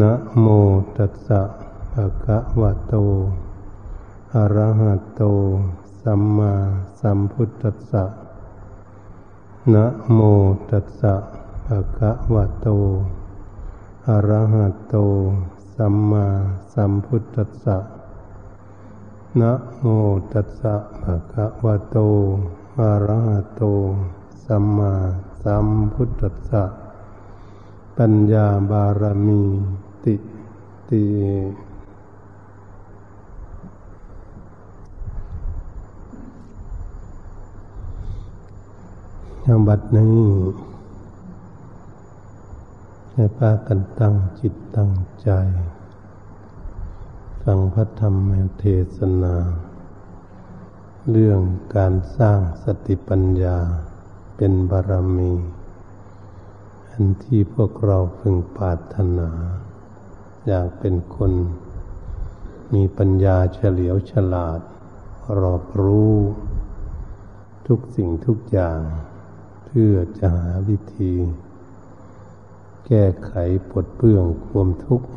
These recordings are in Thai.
นะโมตัสสะภะคะวะโต อะระหะโต สัมมาสัมพุทธัสสะนะโมตัสสะภะคะวะโต อะระหะโต สัมมาสัมพุทธัสสะนะโมตัสสะภะคะวะโต อะระหะโต สัมมาสัมพุทธัสสะปัญญาบารมี ติติยบัดนี้ให้พากันตั้งจิตตั้งใจ ฟังพระธรรมเทศนา เรื่องการสร้างสติปัญญาเป็นบารมี อันที่พวกเราพึงปรารถนา อยากเป็นคนมีปัญญาเฉลียวฉลาด รอบรู้ ทุกสิ่งทุกอย่าง เพื่อจะหาวิธี แก้ไขปลดเปลื้องความทุกข์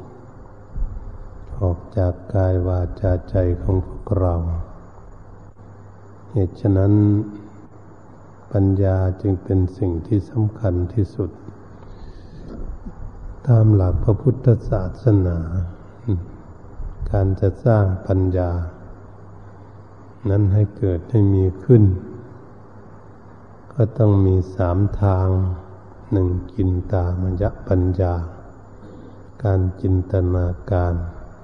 ออกจากกายวาจาใจของพวกเรา เหตุฉะนั้นปัญญาจึงเป็นสิ่งที่สำคัญที่สุด ตามหลักพระพุทธศาสนา การจะสร้างปัญญา นั้นให้เกิดให้มีขึ้น ก็ต้องมีสามทางหนึ่งกินตามยะปัญญา การจินตนาการ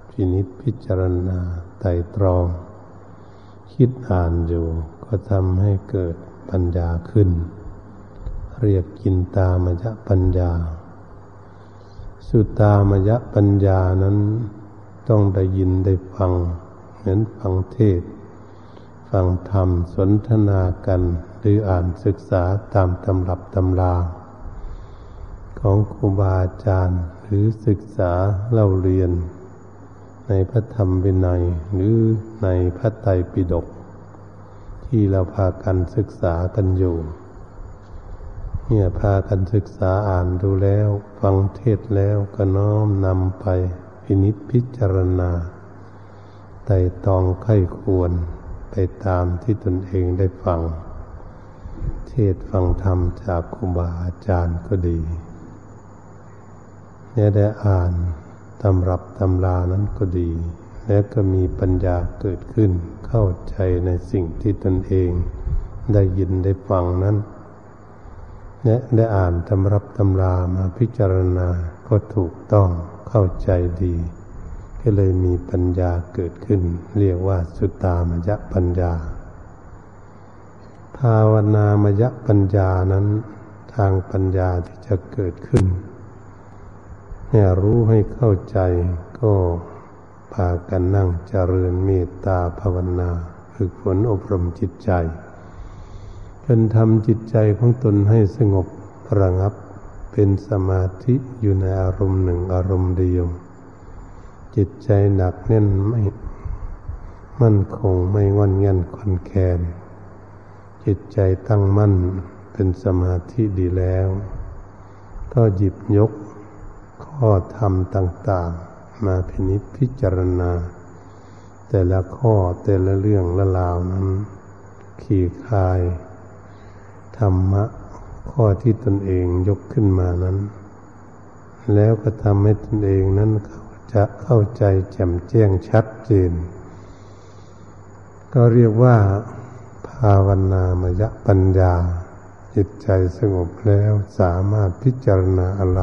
พินิจพิจารณาไตรตรอง คิดอ่านอยู่ ก็ทำให้เกิดปัญญาขึ้น เรียกกินตามยะปัญญา สุตามยะปัญญานั้นต้องได้ยินได้ฟัง เหมือนฟังเทศ ฟังธรรมสนทนากัน หรืออ่านศึกษาตามตำรับตำรา ของครูบาอาจารย์ หรือศึกษาเล่าเรียน ในพระธรรมวินัยหรือในพระไตรปิฎกที่เราพากันศึกษากันอยู่ เนี่ยพากันศึกษาอ่านดูแล้ว ฟังเทศแล้วก็น้อมนำไปพินิจพิจารณาไต่ตองไข้ควรไปตามที่ตนเองได้ฟัง เทศฟังธรรมจากครูบาอาจารย์ก็ดีเนี่ยได้อ่านตำรับตำรานั้นก็ดี และก็มีปัญญาเกิดขึ้นเข้าใจในสิ่งที่ตนเองได้ยินได้ฟังนั้น และได้อ่านตำรับตำรามาพิจารณาก็ถูกต้องเข้าใจดี ก็เลยมีปัญญาเกิดขึ้น เรียกว่าสุตามยปัญญา ภาวนามยปัญญานั้น ทางปัญญาที่จะเกิดขึ้นเนี่ยรู้ให้เข้าใจก็พากันนั่งเจริญเมตตาภาวนา ฝึกฝนอบรมจิตใจ จนทำจิตใจของตนให้สงบระงับ เป็นสมาธิอยู่ในอารมณ์หนึ่งอารมณ์เดียว จิตใจหนักแน่นไม่มั่นคงไม่งอนเงันคอนแคนจิตใจตั้งมั่นเป็นสมาธิดีแล้ว ก็หยิบยกข้อธรรมต่าง ๆ มาพินิจพิจารณา แต่ละข้อแต่ละเรื่องละลาวนั้น ขี่คาย รรมะ ข้อที่ตนเองยกขึ้นมานั้น แล้วก็ทำให้ตนเองนั้นจะเข้าใจแจ่มแจ้งชัดเจน ก็เรียกว่า ภาวนามยปัญญา จิตใจสงบแล้วสามารถพิจารณาอะไร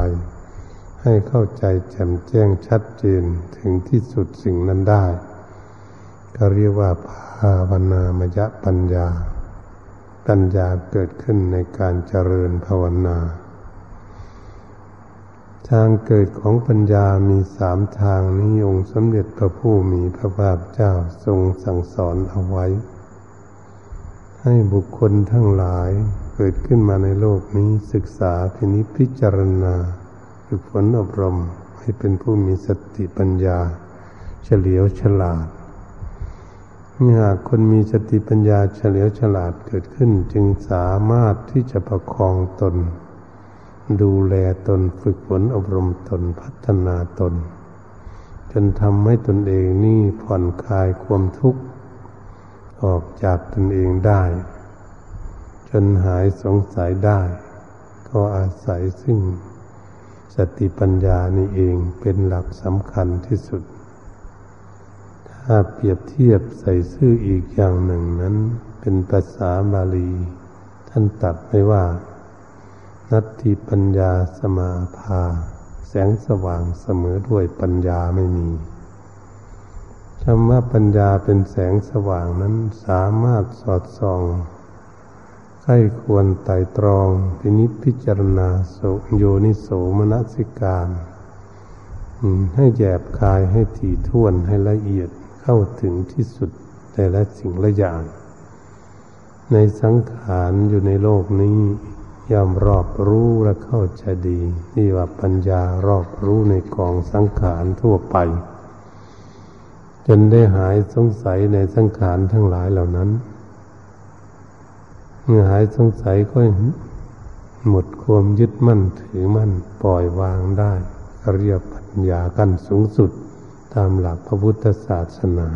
ให้เข้าใจแจ่มแจ้งชัดเจนถึงที่สุดสิ่งนั้นได้ ก็เรียกว่า ภาวนามยปัญญา ปัญญาเกิดขึ้นในการเจริญภาวนา ทางเกิดของปัญญามีสามทางนี้องค์สมเด็จพระผู้มีพระภาคเจ้าทรงสั่งสอนเอาไว้ ให้บุคคลทั้งหลายเกิดขึ้นมาในโลกนี้ศึกษาพินิจพิจารณาฝึกฝนอบรมให้เป็นผู้มีสติปัญญา เฉลียวฉลาด เมื่อคนมีสติปัญญาเฉลียวฉลาดเกิดขึ้น จึงสามารถที่จะประคองตนในดูแลตนฝึกฝนอบรมตนพัฒนาตน จนทำให้ตนเองนี่ผ่อนคลายความทุกข์ ออกจากตนเองได้ จนหายสงสัยได้ ก็อาศัยซึ่งสติปัญญานี่เองเป็นหลักสำคัญที่สุด ถ้าเปรียบเทียบใส่ซื่ออีกอย่างหนึ่งนั้น เป็นภาษาบาลี ท่านตัดไว้ว่า นัตติปัญญาสมาภา แสงสว่างเสมอด้วยปัญญาไม่มีคำว่าปัญญาเป็นแสงสว่างนั้นสามารถสอดส่องใครควรไต่ตรอง พินิจพิจารณาโสโยนิโสมนสิการ ให้แยบคายให้ถี่ถ้วนให้ละเอียด เข้าถึงที่สุดแต่ละสิ่งละอย่าง ในสังขารอยู่ในโลกนี้ยอมรอบรู้และเข้าใจดีนี่ว่าปัญญารอบรู้ในกองสังขารทั่วไป จนได้หายสงสัยในสังขารทั้งหลายเหล่านั้นเมื่อหายสงสัยก็หมดความยึดมั่นถือมั่นปล่อยวางได้เรียกปัญญากันสูงสุด ตามหลักพระพุทธศาสนา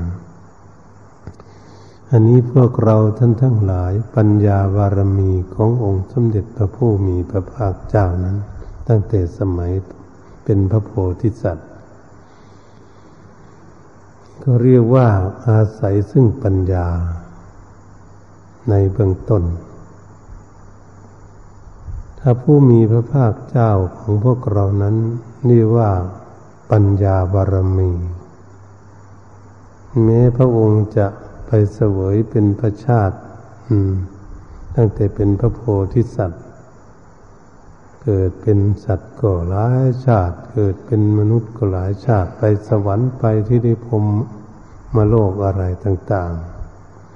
อันนี้พวกเราท่านทั้งหลายปัญญาบารมีขององค์สมเด็จพระผู้มีพระภาคเจ้านั้น ตั้งแต่สมัยเป็นพระโพธิสัตว์ก็เรียกว่าอาศัยซึ่งปัญญาในเบื้องต้น ถ้าผู้มีพระภาคเจ้าของพวกเรานั้นเรียกว่า ปัญญาบารมี แม้พระองค์จะไปเสวยเป็นพระชาติ ตั้งแต่เป็นพระโพธิสัตว์ เกิดเป็นสัตว์ก็หลายชาติ เกิดเป็นมนุษย์ก็หลายชาติ ไปสวรรค์ไปที่ได้พรมมาโลกอะไรต่าง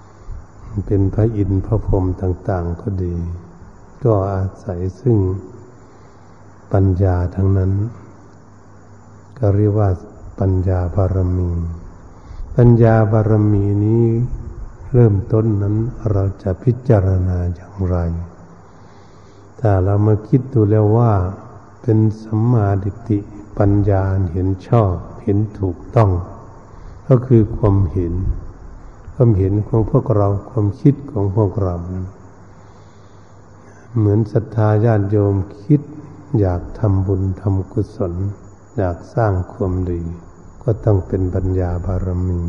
ๆ เป็นพระอินทร์พระพรหมต่าง ๆ ก็ดี ก็อาศัยซึ่งปัญญาทั้งนั้น ก็เรียกว่าปัญญาบารมี ปัญญาบารมีนี้เริ่มต้นนั้นเราจะพิจารณาอย่างไร ถ้าเรามาคิดดูแล้วว่า เป็นสัมมาดิติปัญญาเห็นชอบเห็นถูกต้อง ก็คือความเห็น ความเห็นของพวกเราความคิดของพวกเรา เหมือนศรัทธาญาติโยมคิดอยากทำบุญทำกุศล อยากสร้างความดี ก็ต้องเป็นปัญญาบารมี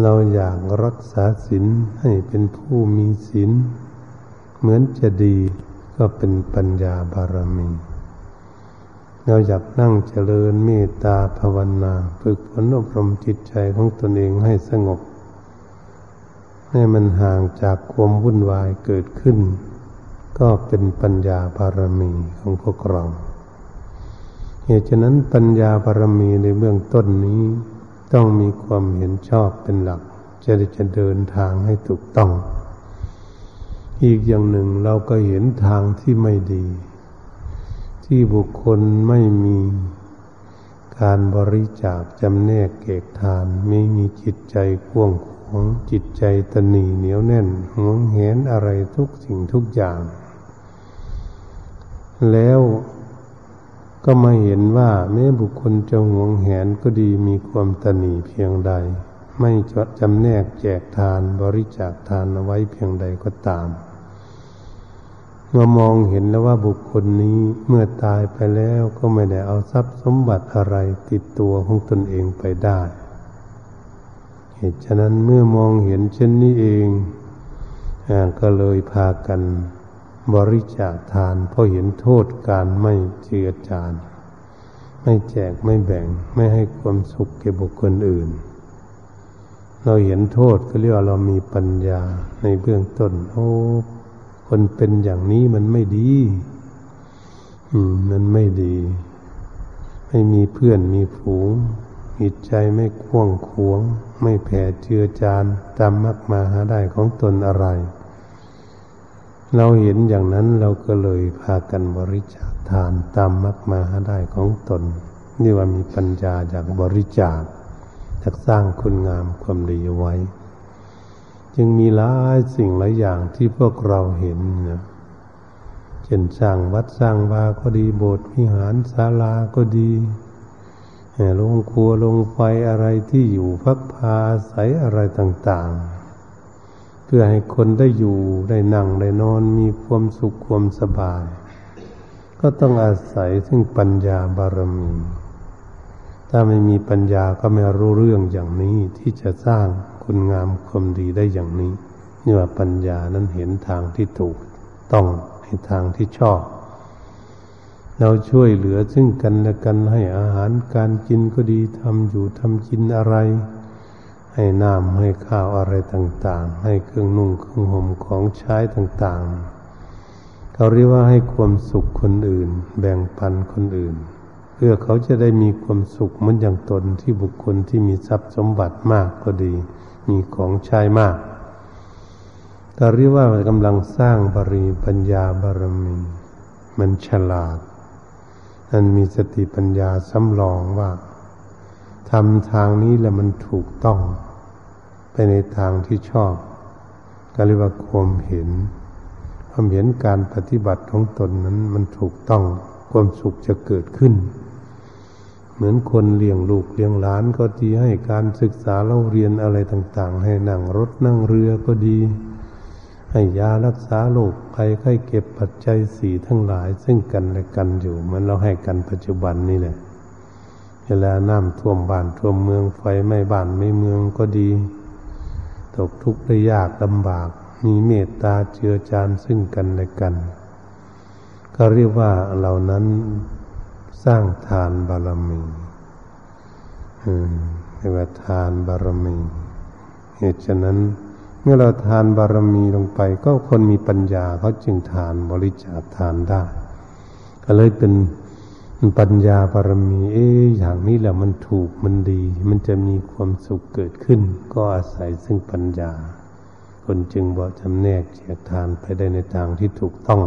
เราอยากรักษาศีลให้เป็นผู้มีศีลเหมือนจะดีก็เป็นปัญญาบารมี เราอยากนั่งเจริญเมตตาภาวนาฝึกฝนอบรมจิตใจของตนเองให้สงบ ให้มันห่างจากความวุ่นวายเกิดขึ้น ก็เป็นปัญญาบารมีของพวกเรา เหตุฉะนั้นปัญญาบารมีในเบื้องต้นนี้ ต้องมีความเห็นชอบเป็นหลัก จะได้จะเดินทางให้ถูกต้อง อีกอย่างหนึ่งเราก็เห็นทางที่ไม่ดี ที่บุคคลไม่มีการบริจาคจำแนกเกกทานไม่มีจิตใจกว้างขวางจิตใจตนีเหนียวแน่นหวงเห็นอะไรทุกสิ่งทุกอย่าง แล้ว ก็มาเห็นว่าแม้บุคคลจะหวงแหนก็ดีมีความตนีเพียงใด ไม่จดจำแนกแจกทานบริจาคทานเอาไว้เพียงใดก็ตามเมื่อมองเห็นแล้วว่าบุคคลนี้เมื่อตายไปแล้วก็ไม่ได้เอาทรัพย์สมบัติอะไรติดตัวของตนเองไปได้ เหตุฉะนั้นเมื่อมองเห็นเช่นนี้เองก็เลยพากัน บริจาคทานเพราะเห็นโทษการไม่เจือจานไม่แจกไม่แบ่งไม่ให้ความสุขแก่บุคคลอื่น เราเห็นโทษก็เรียกว่าเรามีปัญญาในเบื้องต้น โอ้คนเป็นอย่างนี้มันไม่ดี อืม มันไม่ดี ไม่มีเพื่อนมีฝูงจิตใจไม่คว่งขวง ไม่แผ่เจือจานตามมักมาหาได้ของตนอะไร เราเห็นอย่างนั้นเราก็เลยพากันบริจาคทานตามมักมาหาได้ของตนนี่ว่ามีปัญญาจากบริจาคจากสร้างคุณงามความดีไว้ จึงมีหลายสิ่งหลายอย่างที่พวกเราเห็นนะเช่นสร้างวัดสร้างวาก็ดีโบสถ์วิหารศาลาก็ดีลงครัวลงไฟอะไรที่อยู่พักพาใสอะไรต่าง ๆ พื่อให้คนได้อยู่ได้นั่งได้นอนมีความสุขความสบาย ก็ต้องอาศัยซึ่งปัญญาบารมี ถ้าไม่มีปัญญาก็ไม่รู้เรื่องอย่างนี้ที่จะสร้างคุณงามความดีได้อย่างนี้นี่ว่าปัญญานั้นเห็นทางที่ถูกต้องในทางที่ชอบ เราช่วยเหลือซึ่งกันและกันให้อาหารการกินก็ดีทำอยู่ทำกินอะไร ให้น้ำให้ข้าวอะไรต่าง ๆ ให้เครื่องนุ่งเครื่องห่มของใช้ต่างๆ เขาเรียกว่าให้ความสุขคนอื่น แบ่งปันคนอื่น เพื่อเขาจะได้มีความสุขเหมือนอย่างตนที่บุคคลที่มีทรัพย์สมบัติมากก็ดี มีของใช้มากก็เรียกว่ากำลังสร้างบารีปัญญาบารมี มันฉลาดมันมีสติปัญญาสำรองว่า ทำทางนี้แล้วมันถูกต้อง ไปในทางที่ชอบก็เรียกว่าความเห็น ความเห็นการปฏิบัติของตนนั้นมันถูกต้องความสุขจะเกิดขึ้น เหมือนคนเลี้ยงลูกเลี้ยงหลานก็ดีให้การศึกษาเล่าเรียนอะไรต่าง ๆ ให้นั่งรถนั่งเรือก็ดี ให้ยารักษาโรคภัยไข้เก็บปัจจัยสี่ทั้งหลาย ซึ่งกันและกันอยู่เหมือนเราให้กันปัจจุบันนี่แหละ เวลาน้ำท่วมบ้านท่วมเมืองไฟไม่บ้านไม่เมืองก็ดี ตกทุกข์ได้ยากลำบาก มีเมตตาเจือจานซึ่งกันและกัน ก็เรียกว่าเหล่านั้นสร้างทานบารมีเรียกว่าทานบารมี เหตุฉะนั้น เมื่อเราทานบารมีลงไป ก็คนมีปัญญาเขาจึงทานบริจาคทานได้ ก็เลยเป็น ปัญญาบารมีเอ๊อย่างนี้แหละมันถูกมันดี มันจะมีความสุขเกิดขึ้น ก็อาศัยซึ่งปัญญา คนจึงบอกจำแนกแจกทานไปได้ในทางที่ถูกต้อง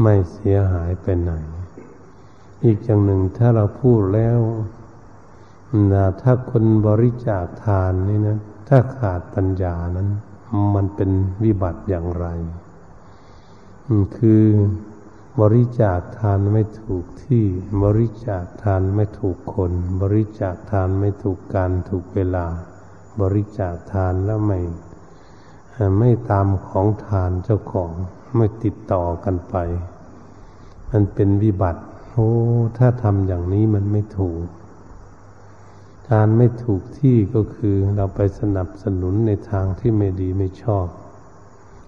ไม่เสียหายไปไหน อีกอย่างหนึ่งถ้าเราพูดแล้วนะถ้าคนบริจาคทานนี่นะ ถ้าขาดปัญญานั้น มันเป็นวิบัติอย่างไร คือ บริจาคทานไม่ถูกที่ บริจาคทานไม่ถูกคน บริจาคทานไม่ถูกการถูกเวลา บริจาคทานแล้วไม่ไม่ตามของทานเจ้าของไม่ติดต่อกันไป มันเป็นวิบัติ โอ้ถ้าทำอย่างนี้มันไม่ถูกการไม่ถูกที่ก็คือเราไปสนับสนุนในทางที่ไม่ดีไม่ชอบ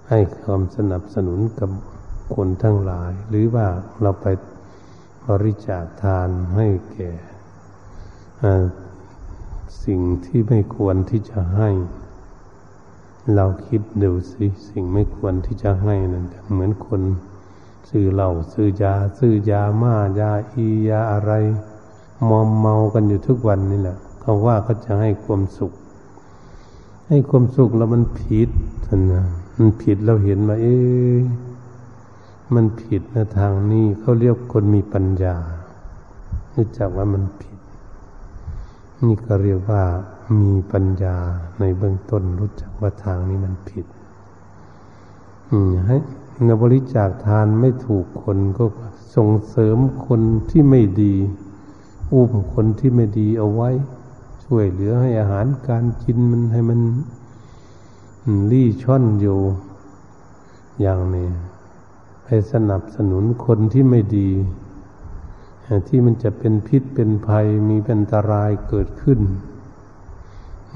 ให้ความสนับสนุนกับ คนทั้งหลาย หรือว่าเราไปบริจาคทานให้แก่สิ่งที่ไม่ควรที่จะให้ เราคิดดูสิสิ่งไม่ควรที่จะให้นั่นเหมือนคนซื้อเหล้าซื้อยาซื้อยาม่ายาอียาอะไร มอมเมากันอยู่ทุกวันนี่แหละเขาว่าเขาจะให้ความสุข ให้ความสุขแล้วมันผิดท่านนะมันผิดเราเห็นมาเอ๊ มันผิดนะทางนี้เขาเรียกคนมีปัญญารู้จักว่ามันผิด นี่ก็เรียกว่ามีปัญญาในเบื้องต้นรู้จักว่าทางนี้มันผิด อืมให้นบริจาคทานไม่ถูกคนก็ส่งเสริมคนที่ไม่ดี อุ้มคนที่ไม่ดีเอาไว้ ช่วยเหลือให้อาหารการกินมันให้มันรี่ช่อนอยู่อย่างนี้ ไปสนับสนุนคนที่ไม่ดี ที่มันจะเป็นพิษเป็นภัยมีอันตรายเกิดขึ้น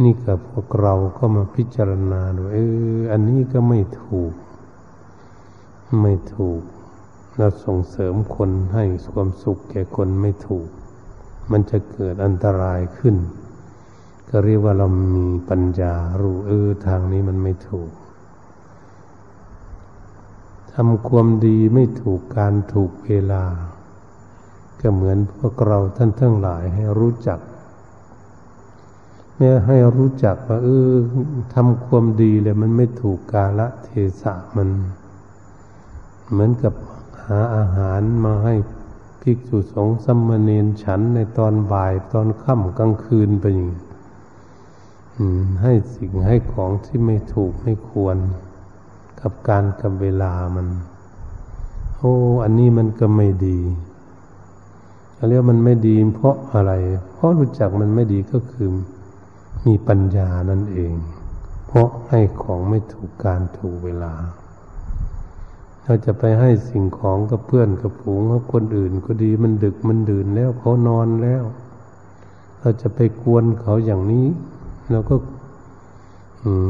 นี่กับพวกเราก็มาพิจารณาดูเอออันนี้ก็ไม่ถูก ไม่ถูก เราส่งเสริมคนให้ความสุขแก่คนไม่ถูก มันจะเกิดอันตรายขึ้น ก็เรียกว่าเรามีปัญญารู้เออทางนี้มันไม่ถูก ทำความดีไม่ถูกการถูกเวลา ก็เหมือนพวกเราท่านทั้งหลายให้รู้จักเมื่อให้รู้จักว่าเออทำความดีเลยมันไม่ถูกกาละเทศะมัน เหมือนกับหาอาหารมาให้ภิกษุสงฆ์สัมมเนนฉันในตอนบ่ายตอนค่ำกลางคืนไปอย่างนี้ให้สิ่งให้ของที่ไม่ถูกไม่ควร กับการกับเวลามัน โอ้อันนี้มันก็ไม่ดีเรียกมันไม่ดีเพราะอะไร เพราะรู้จักมันไม่ดีก็คือมีปัญญานั่นเอง เพราะให้ของไม่ถูกการถูกเวลา เราจะไปให้สิ่งของกับเพื่อนกับผูงกับคนอื่นก็ดีมันดึกมันดื่นแล้วเขานอนแล้ว เราจะไปกวนเขาอย่างนี้ เราก็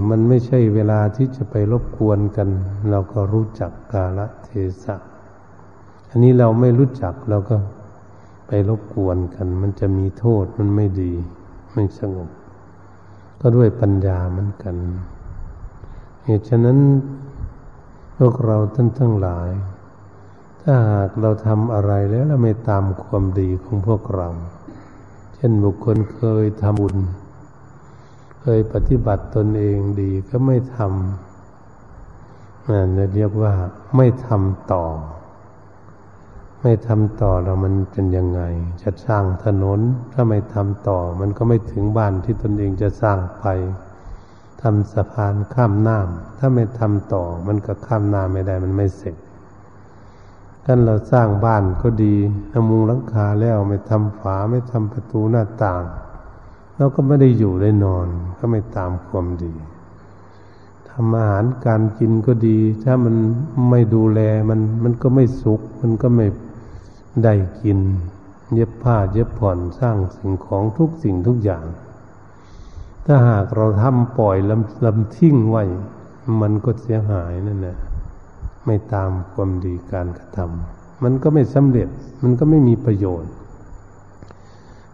มันไม่ใช่เวลาที่จะไปรบกวนกัน เราก็รู้จักกาลเทศะ อันนี้เราไม่รู้จักเราก็ไปรบกวนกัน มันจะมีโทษมันไม่ดี ไม่สงบ ก็ด้วยปัญญาเหมือนกัน เหตุฉะนั้นพวกเราท่านทั้งหลาย ถ้าหากเราทำอะไรแล้วเราไม่ตามความดีของพวกเรา เช่นบุคคลเคยทำบุญ เคยปฏิบัติตนเองดีก็ไม่ทำนั่นเรียกว่าไม่ทำต่อ ไม่ทำต่อเรามันเป็นยังไง จะสร้างถนนถ้าไม่ทำต่อ มันก็ไม่ถึงบ้านที่ตนเองจะสร้างไปทำสะพานข้ามน้ำถ้าไม่ทำต่อ มันก็ข้ามน้ำไม่ได้มันไม่เสร็จกันเราสร้างบ้านก็ดีทำมุงหลังคาแล้วไม่ทำฝาไม่ทำประตูหน้าต่าง เราก็ไม่ได้อยู่ได้นอน ก็ไม่ตามความดีทำอาหารการกินก็ดี ถ้ามันไม่ดูแลมันมันก็ไม่สุข มันก็ไม่ได้กิน เย็บผ้าเย็บผ่อนสร้างสิ่งของทุกสิ่งทุกอย่าง ถ้าหากเราทำปล่อยลำลำทิ้งไว้ มันก็เสียหายนั่นแหละไม่ตามความดีการกระทำมันก็ไม่สำเร็จ มันก็ไม่มีประโยชน์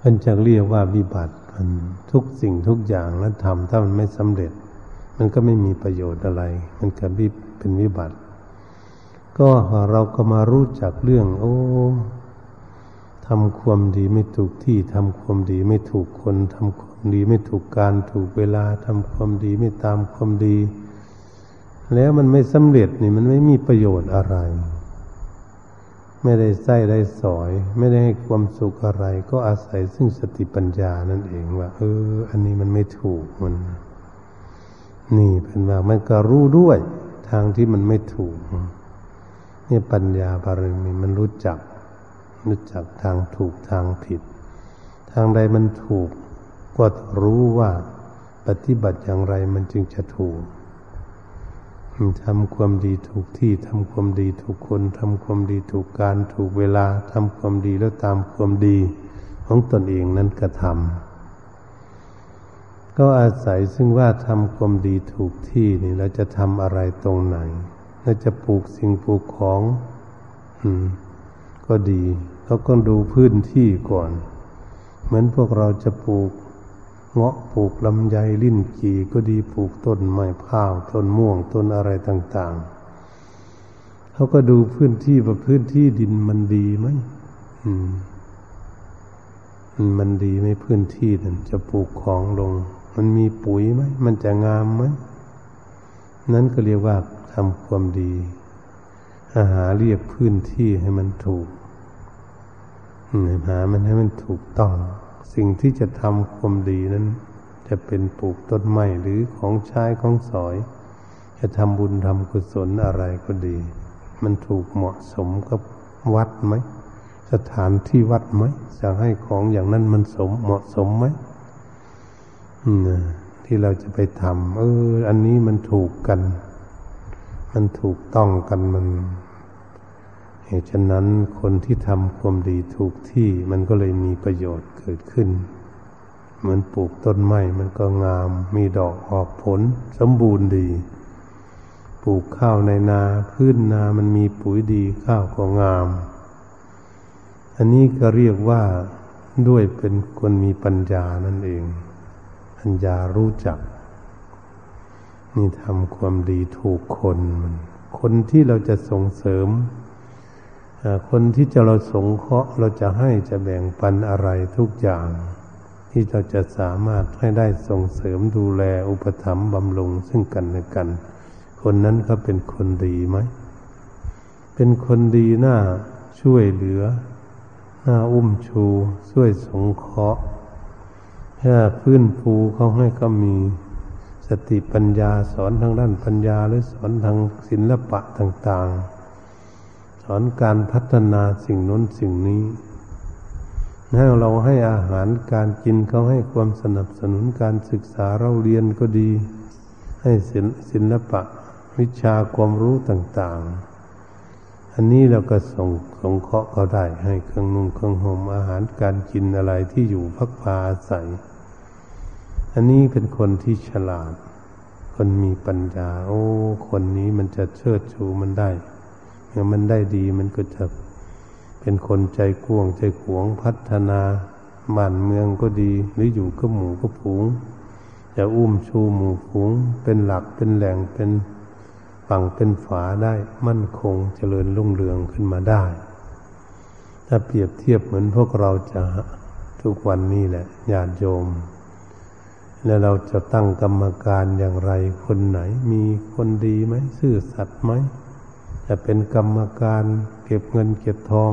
มันจะเรียกว่าวิบัติ มันทุกสิ่งทุกอย่างแล้วทำถ้ามันไม่สำเร็จ มันก็ไม่มีประโยชน์อะไร มันก็วิเป็นวิบัติ ก็เราก็มารู้จักเรื่อง โอ้ทำความดีไม่ถูกที่ทำความดีไม่ถูกคนทำความดีไม่ถูกการถูกเวลาทำความดีไม่ตามความดี แล้วมันไม่สำเร็จนี่มันไม่มีประโยชน์อะไร ไม่ได้ใส้ได้สอย ไม่ได้ให้ความสุขอะไร ก็อาศัยซึ่งสติปัญญานั่นเองว่า เออ อันนี้มันไม่ถูกมัน นี่เป็นว่ามันก็รู้ด้วย ทางที่มันไม่ถูกนี่ปัญญาบารมีมันรู้จัก รู้จักทางถูกทางผิด ทางใดมันถูก ก็รู้ว่าปฏิบัติอย่างไรมันจึงจะถูก ทำความดีถูกที่ทำความดีถูกคนทำความดีถูกการถูกเวลาทำความดีแล้วตามความดีของตนเองนั้นกระทำก็อาศัยซึ่งว่าทำความดีถูกที่นี่เราจะทำอะไรตรงไหนเราจะปลูกสิ่งปลูกของอก็ดีเราก็ดูพื้นที่ก่อน เหมือนพวกเราจะปลูก เงาะปลูกลำไยลิ้นจี่ก็ดีปลูกต้นไม้พร้าวต้นม่วงต้นอะไรต่าง ๆเขาก็ดูพื้นที่ว่าพื้นที่ดินมันดีไหมมมันดีไหมพื้นที่นั้นจะปลูกของลง มันมีปุ๋ยไหมมันจะงามไหมนั้นก็เรียกว่าทำความดีหาเรียกพื้นที่ให้มันถูกหามันให้มันถูกต้อง สิ่งที่จะทำความดีนั้น จะเป็นปลูกต้นไม้หรือของใช้ของสอย จะทำบุญทำกุศลอะไรก็ดี มันถูกเหมาะสมกับวัดไหมสถานที่วัดไหมจะให้ของอย่างนั้นมันสมเหมาะสมไหมที่เราจะไปทำเออ อันนี้มันถูกกัน มันถูกต้องกันมัน เหตุฉะนั้นคนที่ทำความดีถูกที่มันก็เลยมีประโยชน์เกิดขึ้น เหมือนปลูกต้นไม้มันก็งาม มีดอกออกผลสมบูรณ์ดี ปลูกข้าวในนาพื้นนามันมีปุ๋ยดีข้าวก็งาม อันนี้ก็เรียกว่าด้วยเป็นคนมีปัญญานั่นเอง ปัญญารู้จัก นี่ทำความดีถูกคนมันคนที่เราจะส่งเสริม คนที่จะเราสงเคราะห์เราจะให้จะแบ่งปันอะไรทุกอย่าง ที่เราจะสามารถให้ได้ส่งเสริมดูแลอุปถัมภ์บำรุงซึ่งกันและกัน คนนั้นเขาเป็นคนดีไหม เป็นคนดีหน้าช่วยเหลือหน้าอุ้มชูช่วยสงเคราะห์แค่พื้นฟูเขาให้เขามีสติปัญญาสอนทางด้านปัญญาหรือสอนทางศิลปะต่าง ๆ สอนการพัฒนาสิ่งน้นสิ่งนี้ให้เราให้อาหารการกินเขาให้ความสนับสนุนการศึกษาเราเรียนก็ดี ให้ศิลปะวิชาความรู้ต่าง ๆ อันนี้เราก็ส่งสงเคราะห์เขาได้ให้เครื่องนุ่งเครื่องห่มอาหารการกินอะไรที่อยู่พักพาอาศัย อันนี้เป็นคนที่ฉลาด คนมีปัญญา โอ้ คนนี้มันจะเชิดชูมันได้ มันได้ดีมันก็จะเป็นคนใจกว้างใจขวงพัฒนาบ้านเมืองก็ดี หรืออยู่กับหมู่กับฝูงจะอุ้มชูหมู่ฝูงเป็นหลักเป็นแหล่งเป็นฝั่งเป็นฝาได้มั่นคงเจริญรุ่งเรืองขึ้นมาได้ ถ้าเปรียบเทียบเหมือนพวกเราจะทุกวันนี้แหละญาติโยม แล้วเราจะตั้งกรรมการอย่างไรคนไหน มีคนดีไหมซื่อสัตย์ไหม จะเป็นกรรมการเก็บเงินเก็บทอง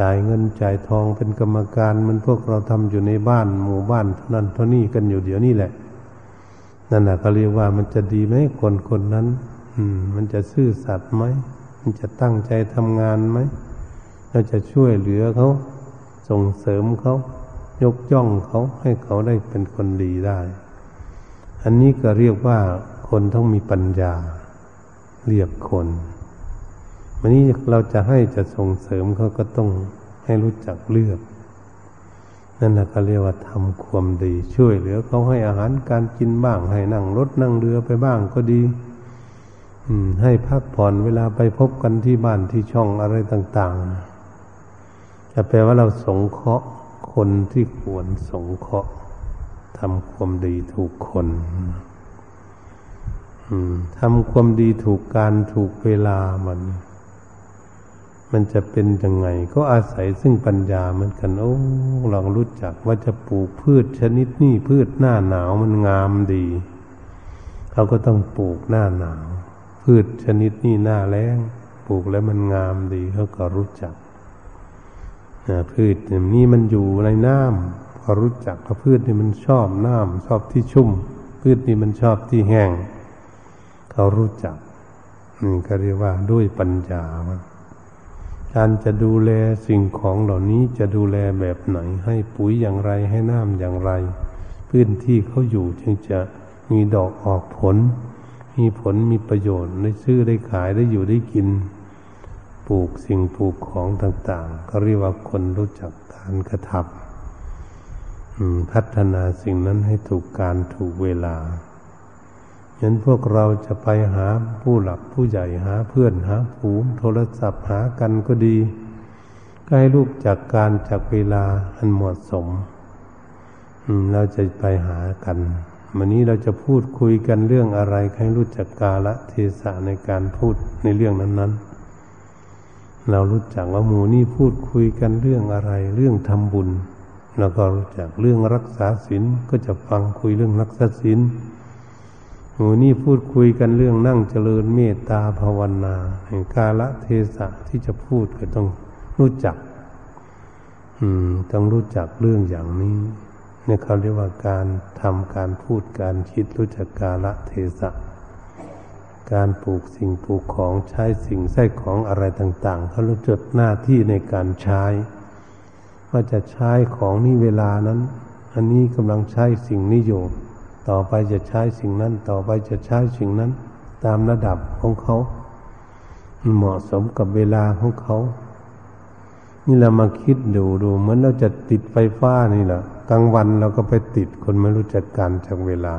จ่ายเงินจ่ายทองเป็นกรรมการมันพวกเราทำอยู่ในบ้านหมู่บ้านเท่านั้นเท่านี้กันอยู่เดี๋ยวนี้แหละ นั่นแหละเขาเรียกว่ามันจะดีไหมคนคนนั้น อืม มันจะซื่อสัตย์ไหมมันจะตั้งใจทำงานไหมเราจะช่วยเหลือเขาส่งเสริมเขายกย่องเขาให้เขาได้เป็นคนดีได้ อันนี้ก็เรียกว่าคนต้องมีปัญญาเรียกคน วันนี้เราจะให้จะส่งเสริมเขาก็ต้องให้รู้จักเลือก นั่นแหละเขาเรียกว่าทำความดี ช่วยเหลือเขาให้อาหารการกินบ้าง ให้นั่งรถนั่งเรือไปบ้างก็ดี อืม ให้พักผ่อนเวลาไปพบกันที่บ้านที่ช่องอะไรต่างๆจะแปลว่าเราสงเคราะห์คนที่ควรสงเคราะห์ทำความดีถูกคนทำความดีถูกการถูกเวลามัน มันจะเป็นยังไง ก็อาศัยซึ่งปัญญาเหมือนกันโอ้ลองรู้จักว่าจะปลูกพืชชนิดนี้พืชหน้าหนาวมันงามดีเขาก็ต้องปลูกหน้าหนาว พืชชนิดนี้หน้าแล้งปลูกแล้วมันงามดีเขาก็รู้จักพืชนี่มันอยู่ในน้ำพอรู้จักว่าพืชนี่มันชอบน้ำชอบที่ชุ่ม พืชนี่มันชอบที่แห้งเขารู้จักนี่ก็เรียกว่าด้วยปัญญา การจะดูแลสิ่งของเหล่านี้จะดูแลแบบไหน ให้ปุ๋ยอย่างไรให้น้ำอย่างไร พื้นที่เขาอยู่จึงจะมีดอกออกผล มีผลมีประโยชน์ได้ซื้อได้ขายได้อยู่ได้กิน ปลูกสิ่งปลูกของต่างๆเขาเรียกว่าคนรู้จักการกระทำพัฒนาสิ่งนั้นให้ถูกการถูกเวลา เห็นพวกเราจะไปหาผู้หลักผู้ใหญ่หาเพื่อนหาผูงโทรศัพท์หากันก็ดีก็ให้ลูกจากการจากเวลาอันเหมาะสมเราจะไปหากัน วันนี้เราจะพูดคุยกันเรื่องอะไรให้รู้จักกาละเทศะในการพูดในเรื่องนั้นๆ เรารู้จักว่าหมูนี่พูดคุยกันเรื่องอะไร เรื่องทำบุญเราก็รู้จักเรื่องรักษาศีลก็จะฟังคุยเรื่องรักษาศีล หนี่พูดคุยกันเรื่องนั่งเจริญเมตตาภาวนาแห่งกาละเทศะที่จะพูดก็ต้องรู้จัก อืม ต้องรู้จักเรื่องอย่างนี้เนี่ยเขาเรียกว่าการทำการพูดการคิดรู้จักกาละเทศะ การปลูกสิ่งปลูกของใช้สิ่งใส้ของอะไรต่าง ๆ เขารู้จักหน้าที่ในการใช้ ว่าจะใช้ของนี่เวลานั้น อันนี้กำลังใช้สิ่งนี้อยู่ ต่อไปจะใช้สิ่งนั้น ต่อไปจะใช้สิ่งนั้น ตามระดับของเขา เหมาะสมกับเวลาของเขา นี่เรามาคิดดูดูเหมือนเราจะติดไฟฟ้านี่แหละกลางวันเราก็ไปติดคนไม่รู้จักการจากเวลา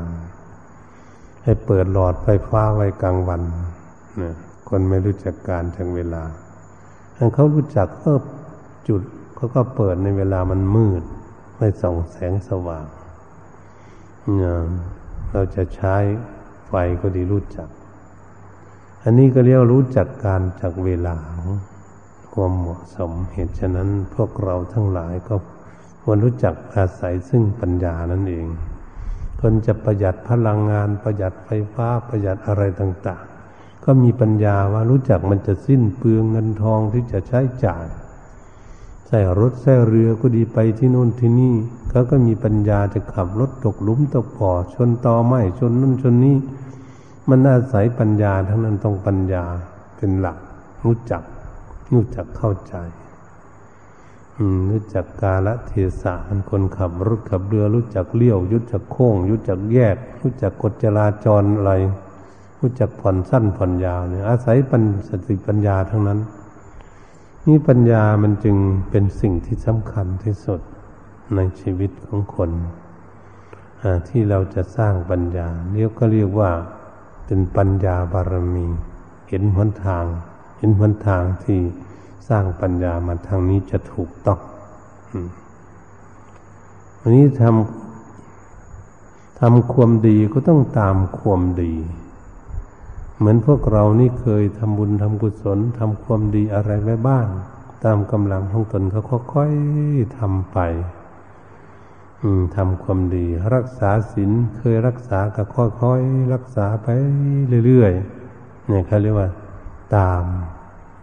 ให้เปิดหลอดไฟฟ้าไว้กลางวันนะคนไม่รู้จักการจากเวลาถ้าเขารู้จักเออจุดเขาก็เปิดในเวลามันมืด ไม่ส่องแสงสว่าง เราจะใช้ไฟก็ดีรู้จัก อันนี้ก็เรียกรู้จักการจากเวลาความเหมาะสมเหตุฉะนั้นพวกเราทั้งหลายก็ควรรู้จักอาศัยซึ่งปัญญานั่นเอง คนจะประหยัดพลังงาน ประหยัดไฟฟ้าประหยัดอะไรต่าง ๆ ก็มีปัญญาว่ารู้จักมันจะสิ้นเปลืองเงินทองที่จะใช้จ่าย ส่รถใส่เรือก็ดีไปที่นู่นที่นี่เขาก็มีปัญญาจะขับรถตกหลุมตกบ่อชนตอไม้ชนนั่นชนนี้ มันอาศัยปัญญาทั้งนั้นต้องปัญญาเป็นหลักรู้จักรู้จักเข้าใจรู้จักกาลเทศะมันคนขับรถขับเรือรู้จักเลี้ยวรู้จักโค้งรู้จักแยก รู้จักกฎจราจรอะไรรู้จักผ่อนสั้นผ่อนยาวเนี่ยอาศัยปัญสติปัญญาทั้งนั้น นี่ปัญญามันจึงเป็นสิ่งที่สำคัญที่สุดในชีวิตของคนที่เราจะสร้างปัญญาเรียกก็เรียกว่าเป็นปัญญาบารมี เห็นหนทาง เห็นหนทางที่สร้างปัญญามาทางนี้จะถูกต้องวันนี้ทำทำความดีก็ต้องตามความดี เหมือนพวกเรานี่เคยทำบุญทำกุศลทำความดีอะไรไว้บ้าง ตามกำลังของตนก็ค่อยๆทำไปทำความดี รักษาศีลเคยรักษาก็ค่อยๆรักษาไปเรื่อยๆเนี่ยเขาเรียกว่า ตาม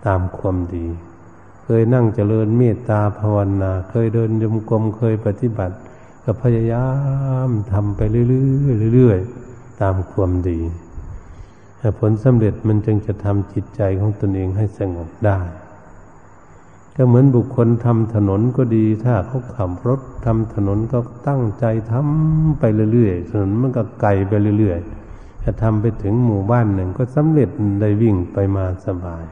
ตามความดี เคยนั่งเจริญเมตตาภาวนา เคยเดินยมกลมเคยปฏิบัติ ก็พยายามทำไปเรื่อยๆเรื่อยๆตามความดี ผลสำเร็จมันจึงจะทำจิตใจของตนเองให้สงบได้ ก็เหมือนบุคคลทำถนนก็ดี ถ้าเขาขับรถทำถนนก็ตั้งใจทำไปเรื่อยๆถนนมันก็ไกลไปเรื่อยๆถ้าทำไปถึงหมู่บ้านหนึ่งก็สำเร็จได้วิ่งไปมาสบาย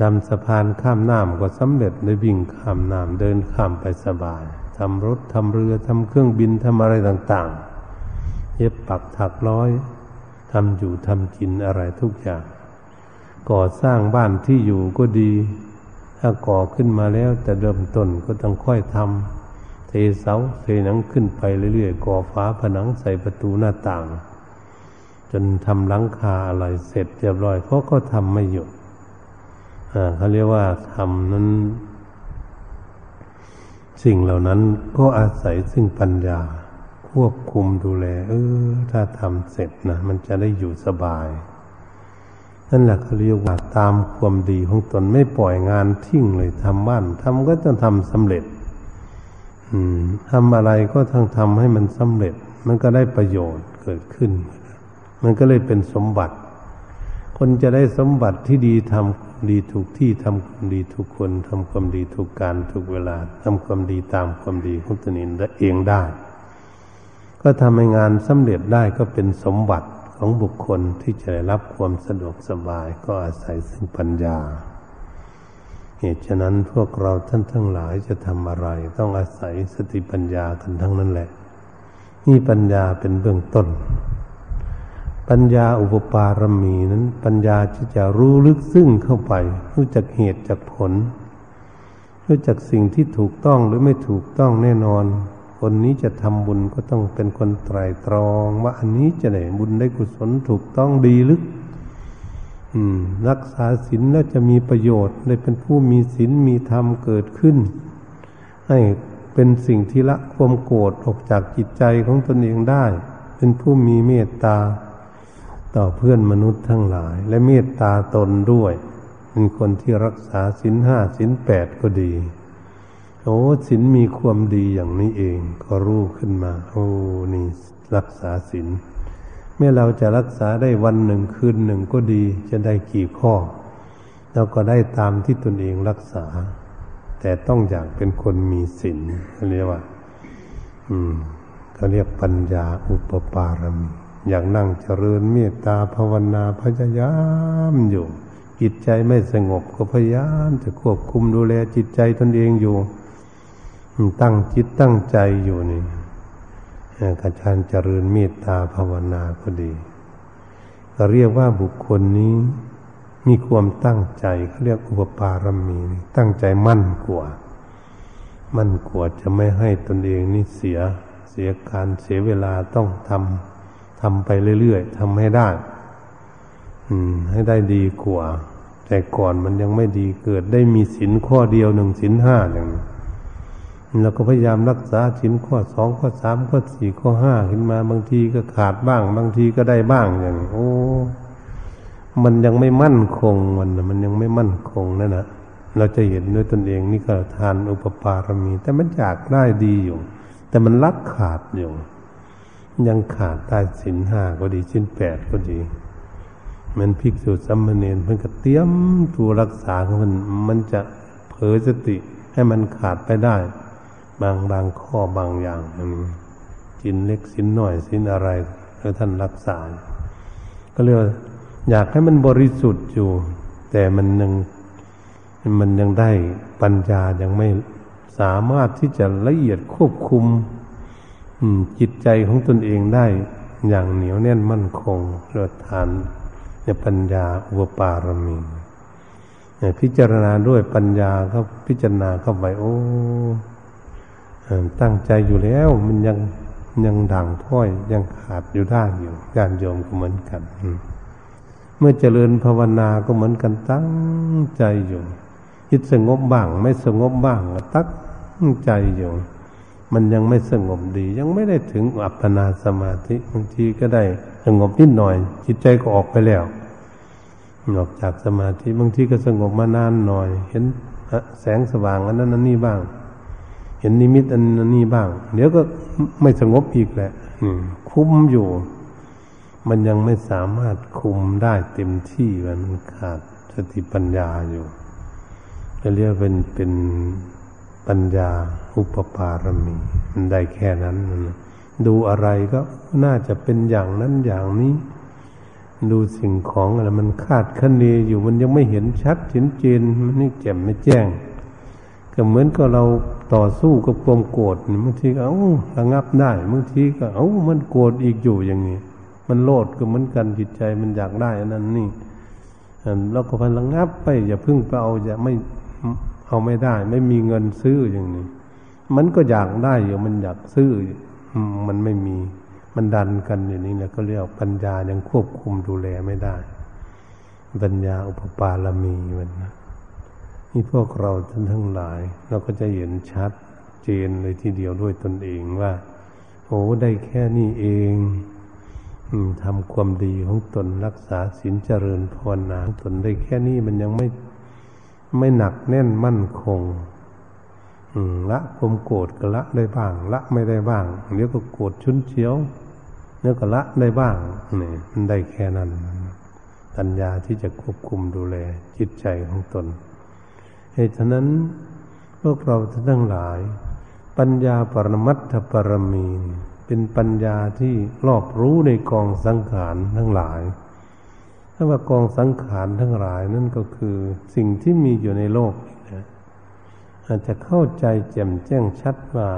ดำสะพานข้ามน้ำก็สำเร็จได้วิ่งข้ามน้ำเดินข้ามไปสบายทำรถทำเรือทำเครื่องบินทำอะไรต่าง ๆ เย็บปักถักร้อย ทำอยู่ทำกินอะไรทุกอย่าง ก่อสร้างบ้านที่อยู่ก็ดี ถ้าก่อขึ้นมาแล้วแต่เริ่มต้นก็ต้องค่อยทำเทเสาเทหนังขึ้นไปเรื่อยๆก่อฝาผนังใส่ประตูหน้าต่าง จนทำหลังคาอะไรเสร็จเรียบร้อยเพราะก็ทำไม่หยุดเขาเรียกว่าทำนั้น สิ่งเหล่านั้นก็อาศัยซึ่งปัญญา ควบคุมดูแล เออ ถ้าทำเสร็จนะมันจะได้อยู่สบาย นั่นแหละเขาเรียกว่าตามความดีของตนไม่ปล่อยงานทิ้งเลยทำบ้านทำก็จะทำสำเร็จทำอะไรก็ทั้งทำให้มันสำเร็จ มันก็ได้ประโยชน์เกิดขึ้น มันก็เลยเป็นสมบัติ คนจะได้สมบัติที่ดีทำดีถูกที่ทำความดีทุกคนทำความดีถูกการถูกเวลาทำความดีตามความดีของตนเองได้ ก็ทำให้งานสำเร็จได้ก็เป็นสมบัติของบุคคลที่จะได้รับความสะดวกสบายก็อาศัยซึ่งปัญญา เหตุฉะนั้นพวกเราท่านทั้งหลายจะทำอะไร ต้องอาศัยสติปัญญากันทั้งนั้นแหละ นี่ปัญญาเป็นเบื้องต้น ปัญญาอุปปารมีนั้นปัญญาที่จะรู้ลึกซึ้งเข้าไป รู้จักเหตุจากผล รู้จักสิ่งที่ถูกต้องหรือไม่ถูกต้องแน่นอน คนนี้จะทำบุญก็ต้องเป็นคนไตรตรองว่าอันนี้จะได้บุญได้กุศลถูกต้องดีลึกรักษาศีลแล้วจะมีประโยชน์ได้เป็นผู้มีศีลมีธรรมเกิดขึ้น ให้เป็นสิ่งที่ละความโกรธออกจากจิตใจของตนเองได้ เป็นผู้มีเมตตา ต่อเพื่อนมนุษย์ทั้งหลาย และเมตตาตนด้วย เป็นคนที่รักษาศีลห้าศีลแปดก็ดี โอ้ศีลมีความดีอย่างนี้เอง ก็รู้ขึ้นมา โอ้นี่รักษาศีลเมื่อเราจะรักษาได้วันหนึ่งคืนหนึ่งก็ดีจะได้กี่ข้อ เราก็ได้ตามที่ตนเองรักษา แต่ต้องอย่างเป็นคนมีศีลเรียกว่า อืมเขาเรียกปัญญาอุปปารมีอย่างนั่งเจริญเมตตาภาวนาพยายามอยู่จิตใจไม่สงบก็พยายามจะควบคุมดูแลจิตใจตนเองอยู่ ตั้งจิตตั้งใจอยู่นี่กระชานเจริญเมตตาภาวนาก็ดี ก็เรียกว่าบุคคลนี้มีความตั้งใจเขาเรียกอุปปารมีตั้งใจมั่นกว่า มั่นกว่าจะไม่ให้ตนเองนี่เสียเสียการเสียเวลาต้องทำทำไปเรื่อยๆทำให้ได้ อืม ให้ได้ดีกว่า แต่ก่อนมันยังไม่ดีเกิดได้มีสินข้อเดียวหนึ่งสินห้าอย่างนี้ เราก็พยายามรักษาชิ้นข้อสองข้อสามข้อสี่ข้อห้าขึ้นมาบางทีก็ขาดบ้าง บางทีก็ได้บ้างอย่าง โอ้ มันยังไม่มั่นคงมันมันยังไม่มั่นคงนั่นนะเราจะเห็นด้วยตนเองนี่ก็ทานอุปปารมี แต่มันอยากได้ดีอยู่ แต่มันรักขาดอยู่ ยังขาดได้สินห้าก็ดีสินแปดก็ดีมันภิกษุสัมมเนรเพิ่นก็เตรียมตัวรักษาของมันมันจะเผลอสติให้มันขาดไปได้ บางบางข้อบางอย่างนี้สินเล็กสินหน่อยสินอะไรแล้วท่านรักษา ก็เรียกอยากให้มันบริสุทธิ์อยู่ แต่มันยังมันยังได้ปัญญายังไม่สามารถที่จะละเอียดควบคุมจิตใจของตนเองได้อย่างเหนียวแน่นมั่นคงเรือฐานในปัญญาอุปปารมีพิจารณาด้วยปัญญาเขาพิจารณาเข้าไปโอ้ ตั้งใจอยู่แล้วมันยังยังด่างพ้อยยังขาดอยู่ได้อยู่การโยมก็เหมือนกัน เมื่อเจริญภาวนาก็เหมือนกันตั้งใจอยู่คิดสงบบ้างไม่สงบบ้างตั้งใจอยู่ มันยังไม่สงบดี ยังไม่ได้ถึงอัปปนาสมาธิบางทีก็ได้สงบนิดหน่อย จิตใจก็ออกไปแล้วออกจากสมาธิบางทีก็สงบมานานหน่อย เห็นแสงสว่างอันนั้นอันนี้บ้าง ห็นนิมิตอันนี้บ้าง เดี๋ยวก็ไม่สงบอีกแหละคุ้มอยู่ มันยังไม่สามารถคุมได้เต็มที่มันขาดสติปัญญาอยู่จะเรียกเป็นเป็นปัญญาอุปปารมีมันได้แค่นั้นดูอะไรก็น่าจะเป็นอย่างนั้นอย่างนี้ ดูสิ่งของอะไรมันคาดคะเนอยู่มันยังไม่เห็นชัดเห็นเจนมันนี่แจ่มไม่แจ้ง ก็เหมือนกับเราต่อสู้กับความโกรธบางทีก็เอ้าระงับได้บางทีก็เอ้ามันโกรธอีกอยู่อย่างนี้ มันโลดก็เหมือนกันจิตใจมันอยากได้อันนั้นนี่แล้วก็พันระงับไป อย่าพึ่งไปเอาอย่าไม่เอาไม่ได้ ไม่มีเงินซื้ออย่างนี้ มันก็อยากได้อยู่มันอยากซื้อมันไม่มีมันดันกันอย่างนี้นะก็เรียกปัญญายังควบคุมดูแลไม่ได้ปัญญาอุปปาลมีมันนะ นี่พวกเราท่านทั้งหลาย เราก็จะเห็นชัดเจนเลยทีเดียวด้วยตนเองว่าโอ้ได้แค่นี้เองทำความดีของตนรักษาศีลเจริญภาวนาตนได้แค่นี้มันยังไม่ไม่หนักแน่นมั่นคงละความโกรธก็ละได้บ้าง ละไม่ได้บ้างเดี๋ยวก็โกรธชุนเฉียวเดี๋ยวก็ละได้บ้างนี่มันได้แค่นั้นปัญญาที่จะควบคุมดูแลจิตใจของตน เหตุฉะนั้นพวกเราทั้งหลาย ปัญญาปรมัตถปรมี เป็นปัญญาที่รอบรู้ในกองสังขารทั้งหลายถ้าว่ากองสังขารทั้งหลายนั่นก็คือสิ่งที่มีอยู่ในโลกนะอาจจะเข้าใจแจ่มแจ้งชัดว่า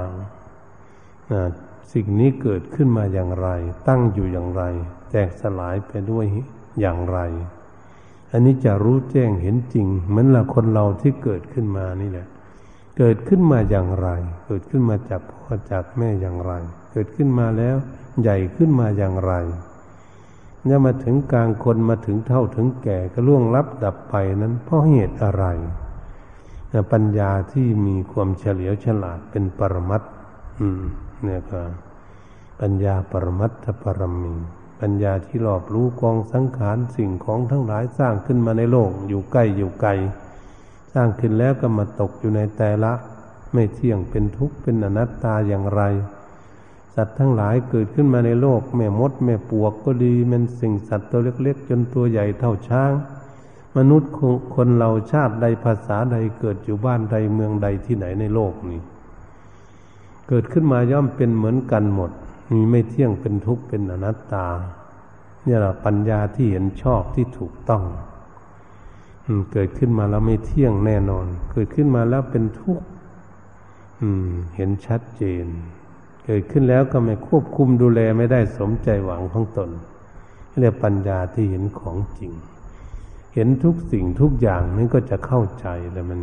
สิ่งนี้เกิดขึ้นมาอย่างไร ตั้งอยู่อย่างไร แตกสลายไปด้วยอย่างไร อันนี้จะรู้แจ้งเห็นจริง เหมือนละคนเราที่เกิดขึ้นมานี่แหละ เกิดขึ้นมาอย่างไร เกิดขึ้นมาจากพ่อจากแม่อย่างไร เกิดขึ้นมาแล้ว ใหญ่ขึ้นมาอย่างไรเนี่ยมาถึงกลางคนมาถึงเท่าถึงแก่ก็ล่วงลับดับไปนั้นเพราะเหตุอะไรปัญญาที่มีความเฉลียวฉลาดเป็นปรมัตอืมเนี่ยก็ปัญญาปรมัตถปรมี ปัญญาที่รอบรู้กองสังขารสิ่งของทั้งหลายสร้างขึ้นมาในโลก อยู่ใกล้อยู่ไกลสร้างขึ้นแล้วก็มาตกอยู่ในแต่ละ ไม่เที่ยงเป็นทุกข์เป็นอนัตตาอย่างไร สัตว์ทั้งหลายเกิดขึ้นมาในโลก แม่มด แม่ปวกก็ดีมันสิ่งสัตว์ตัวเล็กๆ จนตัวใหญ่เท่าช้าง มนุษย์คนเราชาติใดภาษาใดเกิดอยู่บ้านใดเมืองใดที่ไหนในโลกนี้ เกิดขึ้นมาย่อมเป็นเหมือนกันหมด มีไม่เที่ยงเป็นทุกข์เป็นอนัตตา เนี่ยแหละปัญญาที่เห็นชอบที่ถูกต้องเกิดขึ้นมาแล้วไม่เที่ยงแน่นอน เกิดขึ้นมาแล้วเป็นทุกข์เห็นชัดเจน เกิดขึ้นแล้วก็ไม่ควบคุมดูแลไม่ได้สมใจหวังของตนเรียกปัญญาที่เห็นของจริง เห็นทุกสิ่งทุกอย่างนี่ก็จะเข้าใจแล้วมัน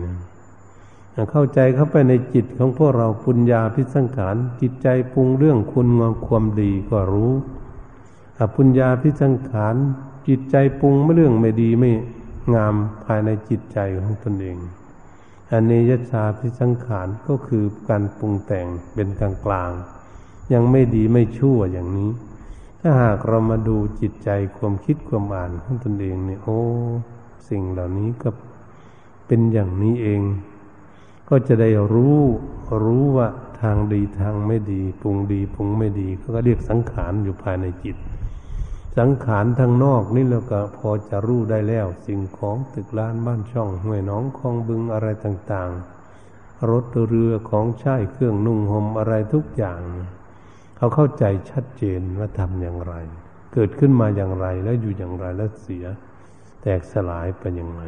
เข้าใจเข้าไปในจิตของพวกเราปุญญาพิสังขารจิตใจปรุงเรื่องคุณงามความดีก็รู้อปุญญาพิสังขารจิตใจปรุงไม่เรื่องไม่ดีไม่งามภายในจิตใจของตนเองอเนยชาพิสังขารก็คือการปรุงแต่งเป็นกลางกลางยังไม่ดีไม่ชั่วอย่างนี้ ถ้าหากเรามาดูจิตใจความคิดความอ่านของตนเองเนี่ยโอ้ สิ่งเหล่านี้ก็เป็นอย่างนี้เอง ก็จะได้รู้รู้ว่าทางดีทางไม่ดีปรุงดีปรุงไม่ดีเขาก็เรียกสังขารอยู่ภายในจิต สังขารทางนอกนี่เราก็พอจะรู้ได้แล้ว สิ่งของตึกล้านบ้านช่องห้วยน้องคลองบึงอะไรต่างๆ รถเรือของใช้เครื่องนุ่งห่มอะไรทุกอย่าง เขาเข้าใจชัดเจนว่าทำอย่างไร เกิดขึ้นมาอย่างไรแล้วอยู่อย่างไรแล้วเสีย แตกสลายไปอย่างไร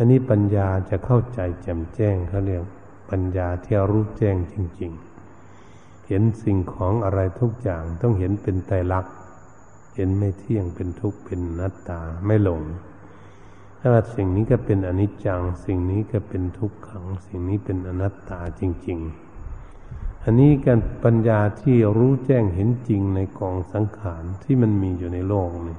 อันนี้ปัญญาจะเข้าใจแจ่มแจ้งเขาเรียกปัญญาที่รู้แจ้งจริง ๆ เห็นสิ่งของอะไรทุกอย่างต้องเห็นเป็นไตรลักษณ์เห็นไม่เที่ยงเป็นทุกข์เป็นนัตตาไม่หลงถ้าว่าสิ่งนี้ก็เป็นอนิจจัง สิ่งนี้ก็เป็นทุกขัง สิ่งนี้เป็นอนัตตาจริง ๆ อันนี้การปัญญาที่รู้แจ้งเห็นจริงในกองสังขารที่มันมีอยู่ในโลกนี่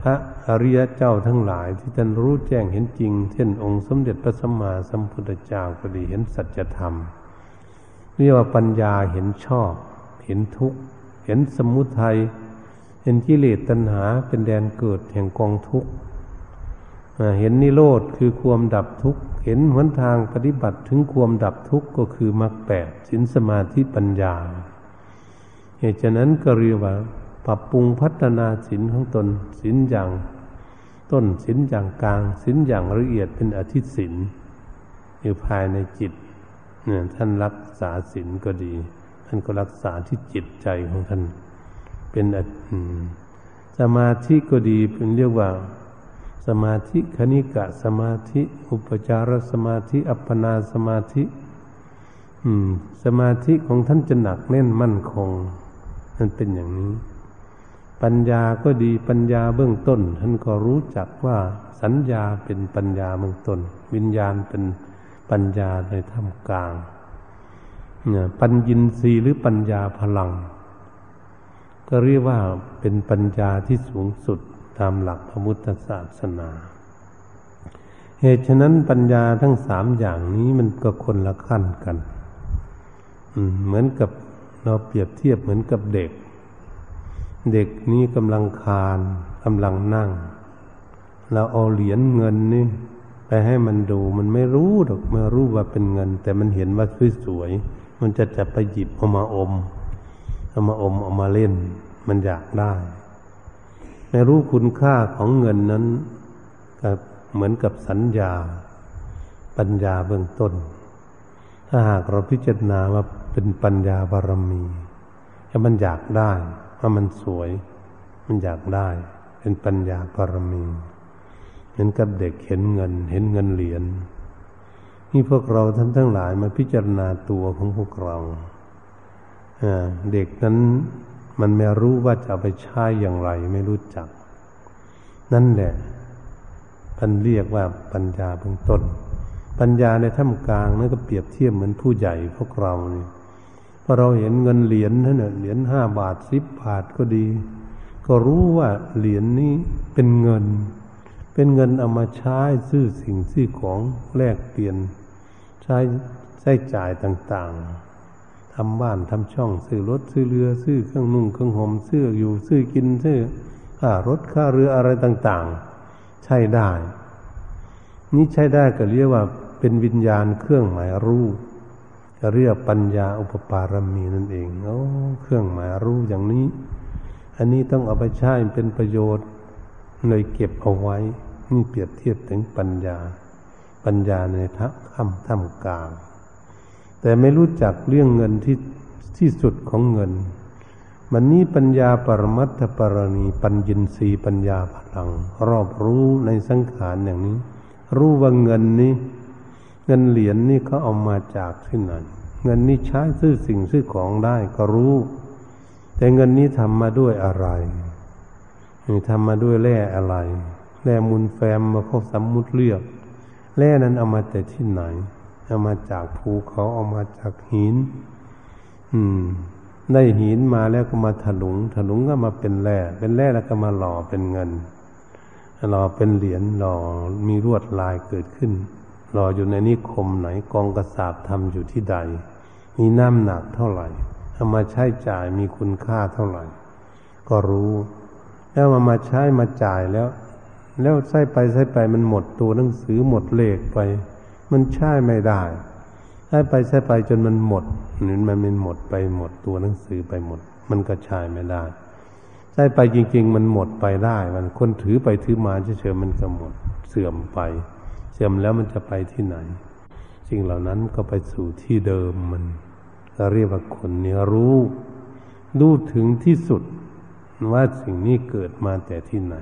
พระอริยเจ้าทั้งหลายที่ท่านรู้แจ้งเห็นจริง เช่นองค์สมเด็จพระสัมมาสัมพุทธเจ้าก็ดีเห็นสัจธรรมเรียกว่าปัญญาเห็นชอบ เห็นทุกข์ เห็นสมุทัยเห็นกิเลสตัณหาเป็นแดนเกิดแห่งกองทุกข์เห็นนิโรธคือความดับทุกข์ เห็นหนทางปฏิบัติถึงความดับทุกข์ก็คือมรรคแปดสินสมาธิปัญญา เหตุฉะนั้นก็เรียกว่า ปรับปรุงพัฒนาสินของตนสินอย่างต้นสินอย่างกลางสินอย่างละเอียดเป็นอธิสินอยู่ภายในจิตเนี่ยท่านรักษาสินก็ดี ท่านก็รักษาที่จิตใจของท่าน เป็นสมาธิก็ดีเป็นเรียกว่า สมาธิคณิกะสมาธิ อุปจารสมาธิ อัปปนาสมาธิสมาธิของท่านจะหนักแน่นมั่นคงนั่นเป็นอย่างนี้ ปัญญาก็ดีปัญญาเบื้องต้น ท่านก็รู้จักว่าสัญญาเป็นปัญญาเบื้องต้น วิญญาณเป็นปัญญาในท่ามกลางปัญญินทรีย์หรือปัญญาพลัง ก็เรียกว่าเป็นปัญญาที่สูงสุดตามหลักพระพุทธศาสนา เหตุฉะนั้นปัญญาทั้งสามอย่างนี้มันก็คนละขั้นกันเหมือนกับเราเปรียบเทียบเหมือนกับเด็ก เด็กนี้กำลังคานกำลังนั่ง เราเอาเหรียญเงินนี่ไปให้มันดูมันไม่รู้หรอกไม่รู้ว่าเป็นเงิน แต่มันเห็นว่าสวยๆมันจะจะไปหยิบเอามาอมเอามาอมเอามาเล่น มันอยากได้ ไม่รู้คุณค่าของเงินนั้นก็เหมือนกับสัญญา ปัญญาเบื้องต้น ถ้าหากเราพิจารณาว่าเป็นปัญญาบารมีถ้ามันอยากได้ ว่ามันสวย มันอยากได้ เป็นปัญญาบารมีเหมือนกับเด็กเห็นเงิน เห็นเงินเหรียญนี่พวกเราท่านทั้งหลายมาพิจารณาตัวของพวกเราเด็กนั้นมันไม่รู้ว่าจะไปใช้อย่างไร ไม่รู้จัก นั่นแหละท่านเรียกว่าปัญญาเบื้องต้น ปัญญาในท่ามกลางนั่นก็เปรียบเทียบเหมือนผู้ใหญ่พวกเรานี่ พอเราเห็นเงินเหรียญนั่นเหรียญห้าบาทสิบบาทก็ดี ก็รู้ว่าเหรียญนี้เป็นเงิน เป็นเงินเอามาใช้ซื้อสิ่งซื้อของแลกเปลี่ยน ใช้ใช้จ่ายต่างๆทำบ้านทำช่องซื้อรถซื้อเรือซื้อเครื่องนุ่งเครื่องห่มซื้ออยู่ซื้อกินซื้อค่ารถค่าเรืออะไรต่างๆ ใช้ได้ นี่ใช้ได้ก็เรียกว่าเป็นวิญญาณเครื่องหมายรู้ เรียกปัญญาอุปปารมีนั่นเองโอ้เครื่องหมายรู้อย่างนี้ อันนี้ต้องเอาไปใช้เป็นประโยชน์เลยเก็บเอาไว้ นี่เปรียบเทียบถึงปัญญา ปัญญาในทักคำท่ามกลาง แต่ไม่รู้จักเรื่องเงินที่ที่สุดของเงิน มันนี้ปัญญาปรมัตถปรณีปัญญินรีปัญญาพลัง รอบรู้ในสังขารอย่างนี้ รู้ว่าเงินนี้ เงินเหรียญนนี่เขาเอามาจากที่ไหนเงินนี้ใช้ซื้อสิ่งซื้อของได้ก็รู้ แต่เงินนี้ทำมาด้วยอะไรนี่ทำมาด้วยแร่อะไร แร่มูลแฟมมาเขาสมมุติเลือก แร่นั้นเอามาแต่ที่ไหน เอามาจากภูเขาเอามาจากหิน อืม ได้หินมาแล้วก็มาถลุง ถลุงก็มาเป็นแร่ เป็นแร่แล้วก็มาหล่อเป็นเงิน หล่อเป็นเหรียญหล่อมีรวดลายเกิดขึ้น หล่ออยู่ในนิคมไหนกองกระสาบทำอยู่ที่ใด มีน้ำหนักเท่าไหร่เอามาใช้จ่ายมีคุณค่าเท่าไหร่ ก็รู้ แล้วมามาใช้มาจ่ายแล้ว แล้วใช้ไปใช้ไปมันหมดตัวหนังสือหมดเลขไป มันใช้ไม่ได้ใช้ไปใช้ไปจนมันหมดนี่มันมันหมดไปหมดตัวหนังสือไปหมด มันก็ใช้ไม่ได้ใช้ไปจริง ๆ มันหมดไปได้ มันคนถือไปถือมาเฉยๆมันก็หมดเสื่อมไป เสื่อมแล้วมันจะไปที่ไหน สิ่งเหล่านั้นก็ไปสู่ที่เดิมมันก็เรียกว่าคนเนี่ยรู้รู้ถึงที่สุดว่าสิ่งนี้เกิดมาแต่ที่ไหน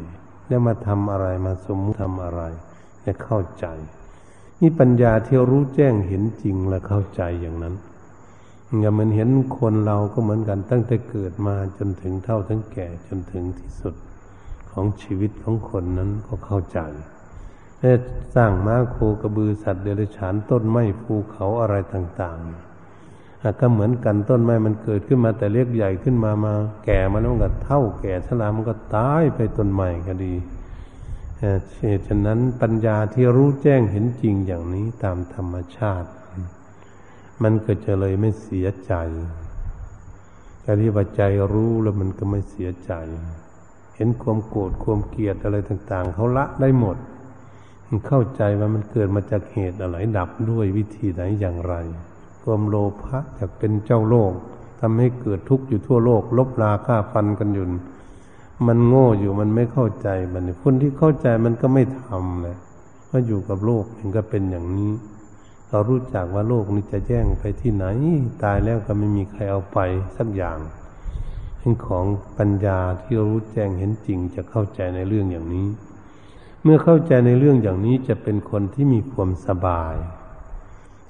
แล้วมาทำอะไรมาสมมติทำอะไรเนี่ยเข้าใจ นี่ปัญญาที่รู้แจ้งเห็นจริงและเข้าใจอย่างนั้นอย่างมันเห็นคนเราก็เหมือนกันตั้งแต่เกิดมาจนถึงเท่าทั้งแก่จนถึงที่สุดของชีวิตของคนนั้นก็เข้าใจ และสร้างม้าโคกระบือสัตว์เดรัจฉานต้นไม้ภูเขาอะไรต่างๆก็เหมือนกันต้นไม้มันเกิดขึ้นมาแต่เล็กใหญ่ขึ้นมามาแก่มาแล้วก็เท่าแก่ชรามันก็ตายไปต้นไม้ก็ดีเหตุฉะนั้นปัญญาที่รู้แจ้งเห็นจริงอย่างนี้ตามธรรมชาติ มันก็จะเลยไม่เสียใจการที่ว่าใจรู้แล้วมันก็ไม่เสียใจ เห็นความโกรธความเกลียดอะไรต่าง ๆเขาละได้หมด เข้าใจว่ามันเกิดมาจากเหตุอะไรดับด้วยวิธีไหนอย่างไร ความโลภะอยากเป็นเจ้าโลกทำให้เกิดทุกข์อยู่ทั่วโลก ลบราค่าฟันกันอยู่มันโง่อยู่มันไม่เข้าใจมันคนที่เข้าใจมันก็ไม่ทำเลยว่าอยู่กับโลกมันก็เป็นอย่างนี้ เรารู้จักว่าโลกนี้จะแจ้งไปที่ไหน ตายแล้วก็ไม่มีใครเอาไปสักอย่างเป็นของปัญญาที่รู้แจ้งเห็นจริงจะเข้าใจในเรื่องอย่างนี้ เมื่อเข้าใจในเรื่องอย่างนี้จะเป็นคนที่มีความสบาย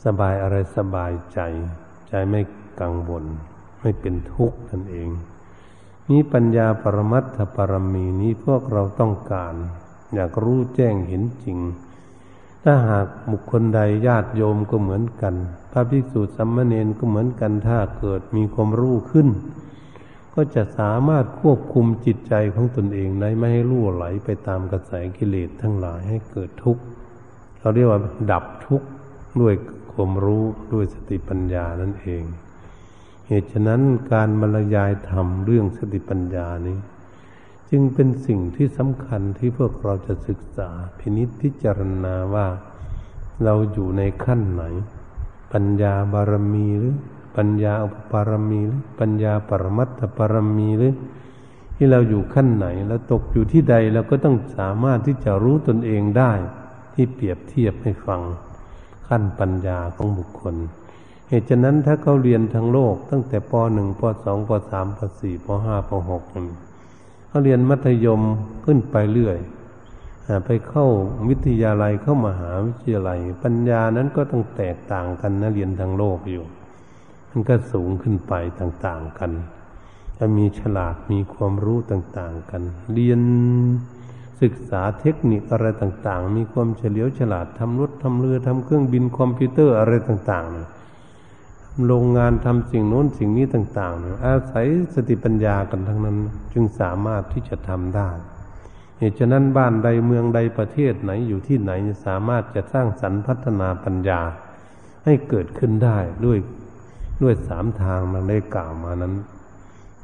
สบายอะไรสบายใจ ใจไม่กังวล ไม่เป็นทุกข์นั่นเอง นี้ปัญญาปรมัตถปรมีนี้พวกเราต้องการ อยากรู้แจ้งเห็นจริง ถ้าหากบุคคลใดญาติโยมก็เหมือนกัน พระภิกษุสัมมาเนนก็เหมือนกันถ้าเกิดมีความรู้ขึ้น ก็จะสามารถควบคุมจิตใจของตนเองได้ไม่ให้ล่วไหลไปตามกระแสกิเลสทั้งหลายให้เกิดทุกข์เราเรียกว่าดับทุกข์ด้วยความรู้ด้วยสติปัญญานั่นเอง เหตุฉะนั้นการบรรยายธรรมเรื่องสติปัญญานี้ จึงเป็นสิ่งที่สำคัญที่พวกเราจะศึกษาพินิจพิจารณาว่าเราอยู่ในขั้นไหน ปัญญาบารมีหรือ ปัญญาอุปปารมีหรือปัญญาปรมัตถปารมีหรือที่เราอยู่ขั้นไหนแล้วตกอยู่ที่ใดเราก็ต้องสามารถที่จะรู้ตนเองได้ ที่เปรียบเทียบให้ฟังขั้นปัญญาของบุคคล เหตุฉะนั้นถ้าเขาเรียนทั้งโลก ตั้งแต่ป .1 ป .2 ป .3 ป .4 ป .5 ป .6 เขาเรียนมัธยมขึ้นไปเรื่อยไปเข้าวิทยาลัยเข้ามาหาวิทยาลัย ปัญญานั้นก็ต้องแตกต่างกันนะเรียนทั้งโลกอยู่ มันก็สูงขึ้นไปต่างๆกันจะมีฉลาดมีความรู้ต่างๆกัน เรียนศึกษาเทคนิคอะไรต่างๆ มีความเฉลียวฉลาดทำรถทำเรือทำเครื่องบินคอมพิวเตอร์อะไรต่างๆ โรงงานทำสิ่งโน้นสิ่งนี้ต่างๆ อาศัยสติปัญญากันทั้งนั้น จึงสามารถที่จะทำได้เหตุฉะนั้นบ้านใดเมืองใดประเทศไหนอยู่ที่ไหนสามารถจะสร้างสรรค์พัฒนาปัญญาให้เกิดขึ้นได้ด้วย ด้วยสามทางมันได้กล่าวมานั้น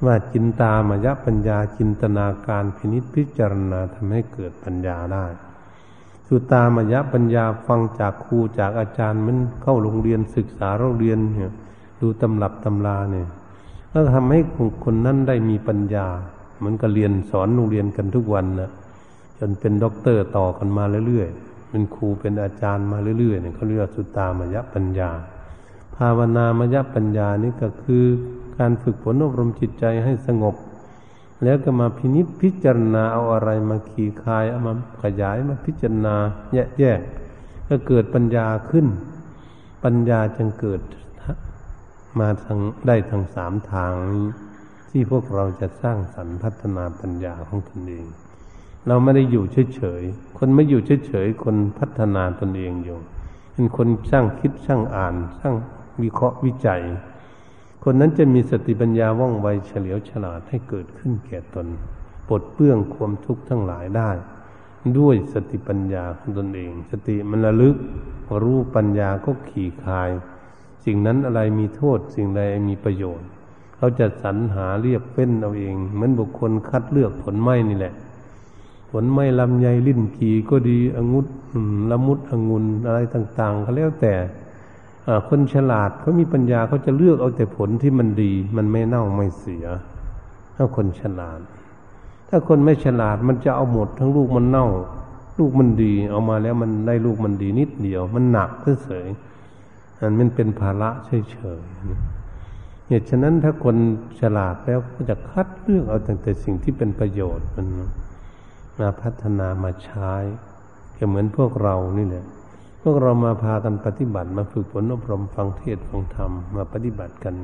ว่าจินตามายะปัญญาจินตนาการพินิจพิจารณาทำให้เกิดปัญญาได้สุตามายะปัญญาฟังจากครูจากอาจารย์มันเข้าโรงเรียนศึกษาโรงเรียนเนี่ยดูตำรับตำราเนี่ยแล้วทำให้คนนั้นได้มีปัญญา เหมือนกับเรียนสอนโรงเรียนกันทุกวันนะจนเป็นด็อกเตอร์ต่อกันมาเรื่อยๆเป็นครูเป็นอาจารย์มาเรื่อยๆเนี่ยเขาเรียกสุตามายะปัญญา ภาวนามยปัญญานี่ก็คือการฝึกฝนอบรมจิตใจให้สงบ แล้วก็มาพินิจพิจารณาเอาอะไรมาคลี่คลายเอามาขยายมาพิจารณาแยกแยะก็เกิดปัญญาขึ้น ปัญญาจึงเกิดมาทางได้ทางสามทางนี้ที่พวกเราจะสร้างสรรค์พัฒนาปัญญาของตนเอง เราไม่ได้อยู่เฉยๆ คนไม่อยู่เฉยๆ คนพัฒนาตนเองอยู่ เป็นคนช่างคิดช่างอ่านช่าง วิเคราะห์วิจัย คนนั้นจะมีสติปัญญาว่องไวเฉลียวฉลาดให้เกิดขึ้นแก่ตนปลดเปื้องความทุกข์ทั้งหลายได้ ด้วยสติปัญญาของตนเอง สติมันระลึกรู้ปัญญาก็ขี่คาย สิ่งนั้นอะไรมีโทษ สิ่งใดมีประโยชน์เขาจะสรรหาเรียบเป็นเอาเองเหมือนบุคคลคัดเลือกผลไม้นี่แหละ ผลไม้ลำไยลิ้นกีก็ดีองุ่นละมุดองุนอะไรต่าง ๆเขาแล้วแต่ คนฉลาดเขามีปัญญาเขาจะเลือกเอาแต่ผลที่มันดี มันไม่เน่าไม่เสีย ถ้าคนฉลาด ถ้าคนไม่ฉลาดมันจะเอาหมดทั้งลูกมันเน่า ลูกมันดี เอามาแล้วมันได้ลูกมันดีนิดเดียว มันหนักเฉยๆอันมันเป็นภาระเฉยๆเหตุฉะนั้นถ้าคนฉลาดแล้วก็จะคัดเลือกเอาแต่สิ่งที่เป็นประโยชน์มันมาพัฒนามาใช้ก็เหมือนพวกเรานี่แหละ วกเรามาพากันปฏิบัติมาฝึกฝนอบรมฟังเทศฟังธรรมมาปฏิบัติกัน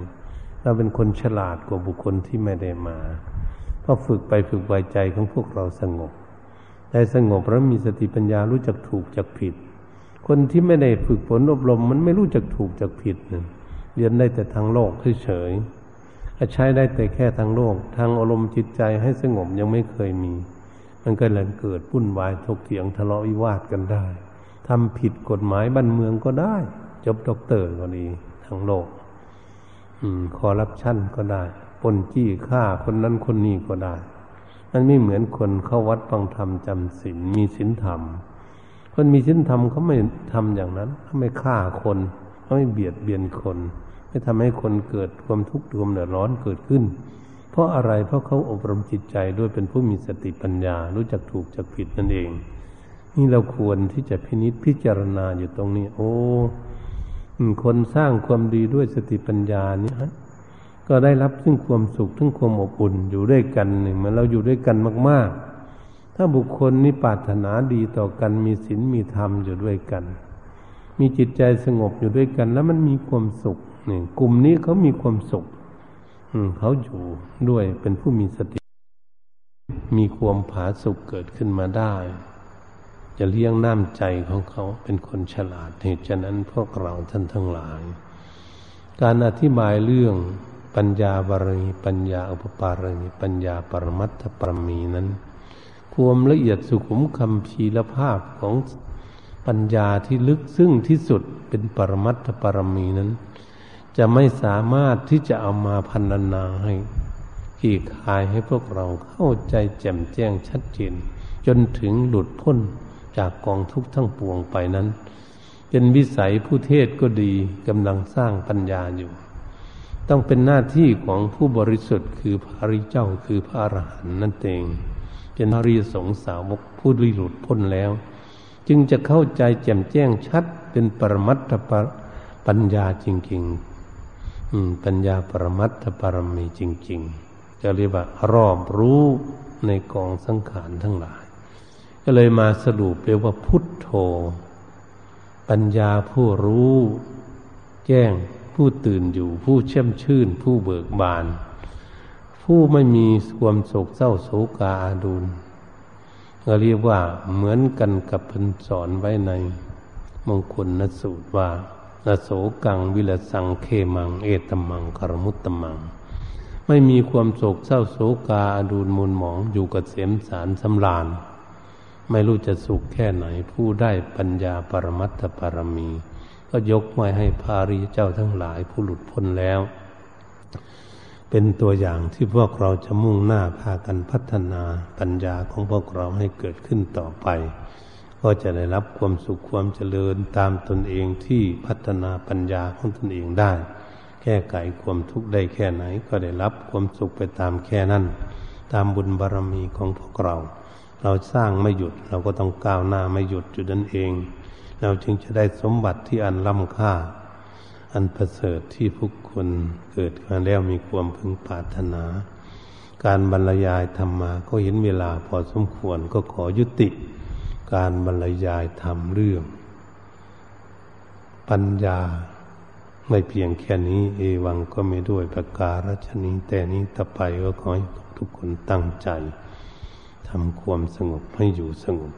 เราเป็นคนฉลาดกว่าบุคคลที่ไม่ได้มาพอฝึกไปฝึกไวใจของพวกเราสงบได้สงบแล้วมีสติปัญญารู้จักถูกจักผิด คนที่ไม่ได้ฝึกฝนอบรม มันไม่รู้จักถูกจักผิดเนี่ยเรียนได้แต่ทางโลกเฉยๆใช้ได้แต่แค่ทางโลก ทางอารมณ์จิตใจให้สงบยังไม่เคยมี มันก็เลยเกิดปุ่นวายทกเถียงทะเลาะวิวาทกันได้ ทำผิดกฎหมายบ้านเมืองก็ได้ จบด็อกเตอร์ก็ดีทางโลกคอร์รัปชันก็ได้ปล้นจี้ฆ่าคนนั้นคนนี้ก็ได้มันไม่เหมือนคนเข้าวัดฟังธรรมจำศีลมีศีลธรรม คนมีศีลธรรมเขาไม่ทำอย่างนั้นเขาไม่ฆ่าคนเขาไม่เบียดเบียนคน ไม่ทำให้คนเกิดความทุกข์ความเดือดร้อนเกิดขึ้น เพราะอะไรเพราะเขาอบรมจิตใจด้วยเป็นผู้มีสติปัญญา รู้จักถูกจักผิดนั่นเอง นี่เราควรที่จะพินิษพิจารณาอยู่ตรงนี้ โอ้คนสร้างความดีด้วยสติปัญญานี่ฮะก็ได้รับซึ่งความสุขทั้งความอบอุ่นอยู่ด้วยกันหนึ่งเมื่อเราอยู่ด้วยกันมาก ๆ ถ้าบุคคลนี้ปรารถนาดีต่อกันมีศีลมีธรรมอยู่ด้วยกัน มีจิตใจสงบอยู่ด้วยกัน แล้วมันมีความสุขนี่กลุ่มนี้เขามีความสุขเขาอยู่ด้วยเป็นผู้มีสติ มีความผาสุกเกิดขึ้นมาได้ จะเลี้ยงน้ำใจของเขาเป็นคนฉลาดเหตุฉะนั้นพวกเราท่านทั้งหลาย การอธิบายเรื่องปัญญาบารมีปัญญาอุปปารมีปัญญาปรมัตถปรมีนั้น ความละเอียดสุขุมคำพีละภาพของปัญญาที่ลึกซึ้งที่สุดเป็นปรมัตถปรมีนั้น จะไม่สามารถที่จะเอามาพันนาให้ขี่คายให้พวกเราเข้าใจแจ่มแจ้งชัดเจนจนถึงหลุดพ้น จากกองทุกข์ทั้งปวงไปนั้น เป็นวิสัยผู้เทศก็ดีกำลังสร้างปัญญาอยู่ ต้องเป็นหน้าที่ของผู้บริสุทธิ์คือพระริเจ้าคือพระอรหันต์นั่นเองเป็นพระริสงสาวกผู้ริหลุดพ้นแล้ว จึงจะเข้าใจแจ่มแจ้งชัดเป็นปรมัตถปัญญาจริงๆปัญญาปรมัตถปรมีจริง ๆ จะเรียกว่ารอบรู้ในกองสังขารทั้งหลาย ก็เลยมาสรุปเรียกว่าพุทโธ ปัญญาผู้รู้ แจ้งผู้ตื่นอยู่ ผู้เช่มชื่น ผู้เบิกบาน ผู้ไม่มีความโศกเศร้าโศกาอาดูลก็เรียกว่าเหมือนกันกับพันสอนไว้ใน มงคลนสูตรว่าลโสกังวิลสังเคมัง เอตมังคารมุตตมัง ไม่มีความโศกเศร้าโศกาอาดูลมุนหมองอยู่กับเสมสารสำลาน ไม่รู้จะสุขแค่ไหน ผู้ได้ปัญญาปรมัตถปรมี ก็ยกไว้ให้ภารีเจ้าทั้งหลายผู้หลุดพ้นแล้ว เป็นตัวอย่างที่พวกเราจะมุ่งหน้าพากันพัฒนาปัญญาของพวกเราให้เกิดขึ้นต่อไป ก็จะได้รับความสุขความเจริญตามตนเองที่พัฒนาปัญญาของตนเองได้ แก้ไขความทุกข์ได้แค่ไหน ก็ได้รับความสุขไปตามแค่นั้น ตามบุญบารรมีของพวกเรา เราสร้างไม่หยุด เราก็ต้องก้าวหน้าไม่หยุดอยู่นั่นเอง เราจึงจะได้สมบัติที่อันล้ำค่า อันประเสริฐที่ผู้คนเกิดมาแล้วมีความพึงปรารถนา การบรรยายธรรมาก็เห็นเวลาพอสมควรก็ขอยุติ การบรรยายธรรมเรื่อง ปัญญาไม่เพียงแค่นี้เอวังก็ไม่ด้วยประการชนีแต่นี้ต่อไปก็ขอให้ทุกคนตั้งใจ ทำความสงบให้อยู่สงบ